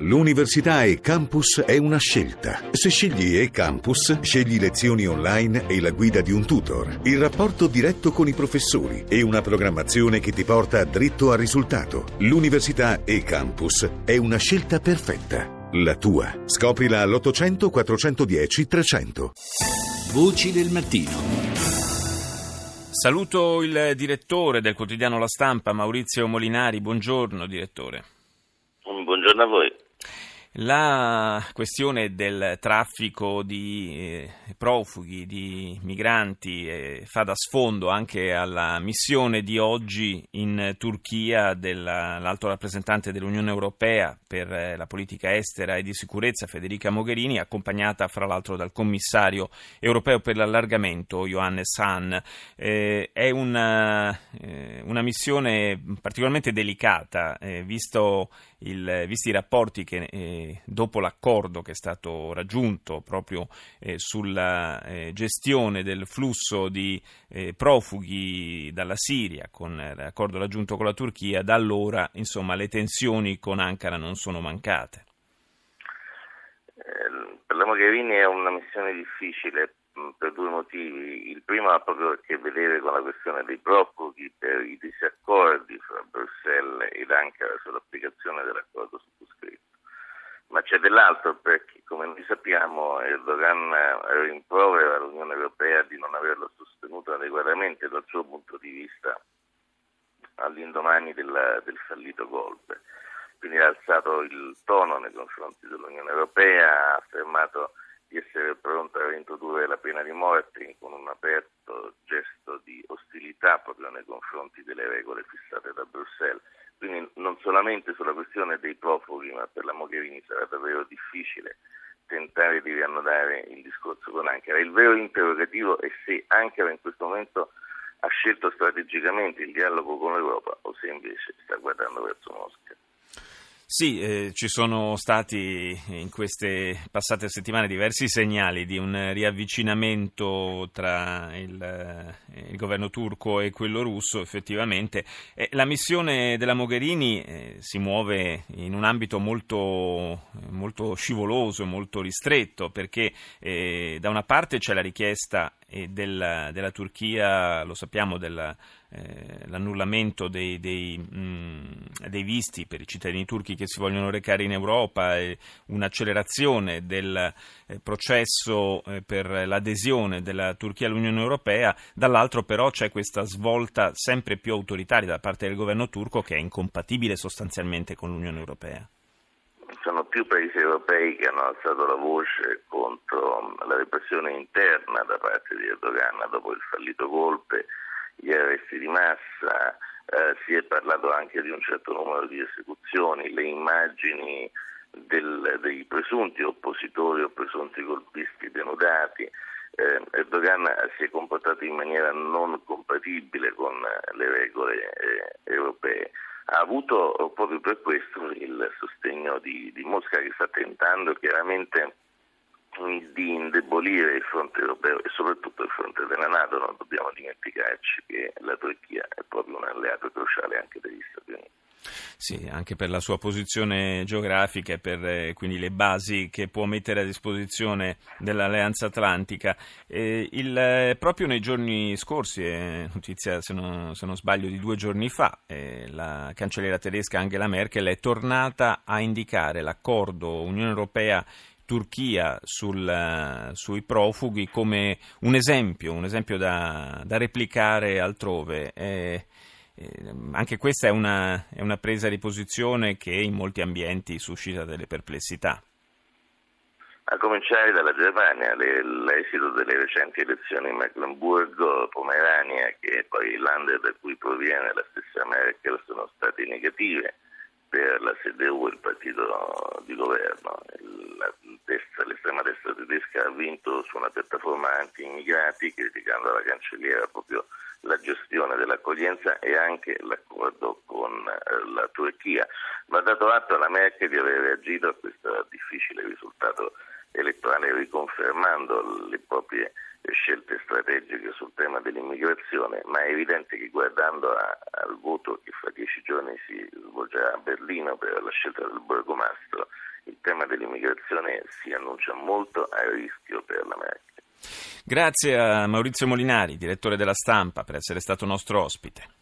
L'università e campus è una scelta. Se scegli e campus, scegli lezioni online e la guida di un tutor, il rapporto diretto con i professori e una programmazione che ti porta dritto al risultato. L'università e campus è una scelta perfetta. La tua. Scoprila all'800 410 300. Voci del mattino. Saluto il direttore del quotidiano La Stampa, Maurizio Molinari. Buongiorno, direttore. Buongiorno a voi. La questione del traffico di eh, profughi, di migranti, eh, fa da sfondo anche alla missione di oggi in Turchia dell'alto rappresentante dell'Unione Europea per eh, la politica estera e di sicurezza Federica Mogherini, accompagnata fra l'altro dal commissario europeo per l'allargamento Johannes Hahn. È una, una, missione particolarmente delicata, visto il, visti i rapporti che dopo l'accordo che è stato raggiunto proprio eh, sulla eh, gestione del flusso di eh, profughi dalla Siria con l'accordo raggiunto con la Turchia, da allora insomma le tensioni con Ankara non sono mancate. Eh, per la Mogherini è una missione difficile mm, per due motivi. Il primo ha proprio a che vedere con la questione dei profughi per i disaccordi fra Bruxelles ed Ankara sull'applicazione dell'accordo sottoscritto ma c'è dell'altro perché, come noi sappiamo, Erdogan rimprovera l'Unione Europea di non averlo sostenuto adeguatamente dal suo punto di vista all'indomani del, del fallito golpe. Quindi ha alzato il tono nei confronti dell'Unione Europea, ha affermato di essere pronto a reintrodurre la pena di morte con un aperto gesto di ostilità proprio nei confronti delle regole fissate da Bruxelles. Quindi non solamente sulla questione dei profughi, ma per la Mogherini sarà davvero difficile tentare di riannodare il discorso con Ankara. Il vero interrogativo è se Ankara in questo momento ha scelto strategicamente il dialogo con l'Europa o se invece sta guardando verso Mosca. Sì, eh, ci sono stati in queste passate settimane diversi segnali di un riavvicinamento tra il, eh, il governo turco e quello russo, effettivamente. Eh, la missione della Mogherini eh, si muove in un ambito molto, molto scivoloso, molto ristretto, perché eh, da una parte c'è la richiesta e della, della Turchia, lo sappiamo, dell'annullamento eh, dei, dei, mh, dei, visti per i cittadini turchi che si vogliono recare in Europa e un'accelerazione del eh, processo eh, per l'adesione della Turchia all'Unione Europea, dall'altro però c'è questa svolta sempre più autoritaria da parte del governo turco che è incompatibile sostanzialmente con l'Unione Europea più paesi europei che hanno alzato la voce contro la repressione interna da parte di Erdogan dopo il fallito golpe, gli arresti di massa, eh, si è parlato anche di un certo numero di esecuzioni, le immagini del, dei presunti oppositori o presunti golpisti denudati. Eh, Erdogan si è comportato in maniera non compatibile con le regole eh, europee ha avuto proprio per questo il sostegno di, di Mosca che sta tentando chiaramente di indebolire il fronte europeo e soprattutto il fronte della Nato, non dobbiamo dimenticarci che la Turchia è proprio un alleato cruciale anche degli Stati Uniti. Sì, anche per la sua posizione geografica e per eh, quindi le basi che può mettere a disposizione dell'Alleanza Atlantica. Eh, il, eh, proprio nei giorni scorsi, è notizia se non, se non, sbaglio di due giorni fa, eh, la cancelliera tedesca Angela Merkel è tornata a indicare l'accordo Unione Europea Turchia sul, uh, sui profughi come un esempio, un esempio da, da replicare altrove. Eh, eh, anche questa è una, è una presa di posizione che in molti ambienti suscita delle perplessità. A cominciare dalla Germania, l'esito delle recenti elezioni in Mecklenburgo, Pomerania, che è poi il land da cui proviene la stessa Merkel, sono state negative per la CDU, il partito di governo. La destra, l'estrema destra tedesca ha vinto su una piattaforma anti-immigrati, criticando la cancelliera proprio la gestione dell'accoglienza e anche l'accordo con eh, la Turchia. Va dato atto alla Merkel di aver reagito a questo difficile risultato elettorale riconfermando le proprie scelte strategiche sul tema dell'immigrazione, ma è evidente che guardando a, al voto che fra dieci giorni si svolgerà a Berlino per la scelta del borgomastro, il tema dell'immigrazione si annuncia molto a rischio per la Merkel. Grazie a Maurizio Molinari, direttore della stampa, per essere stato nostro ospite.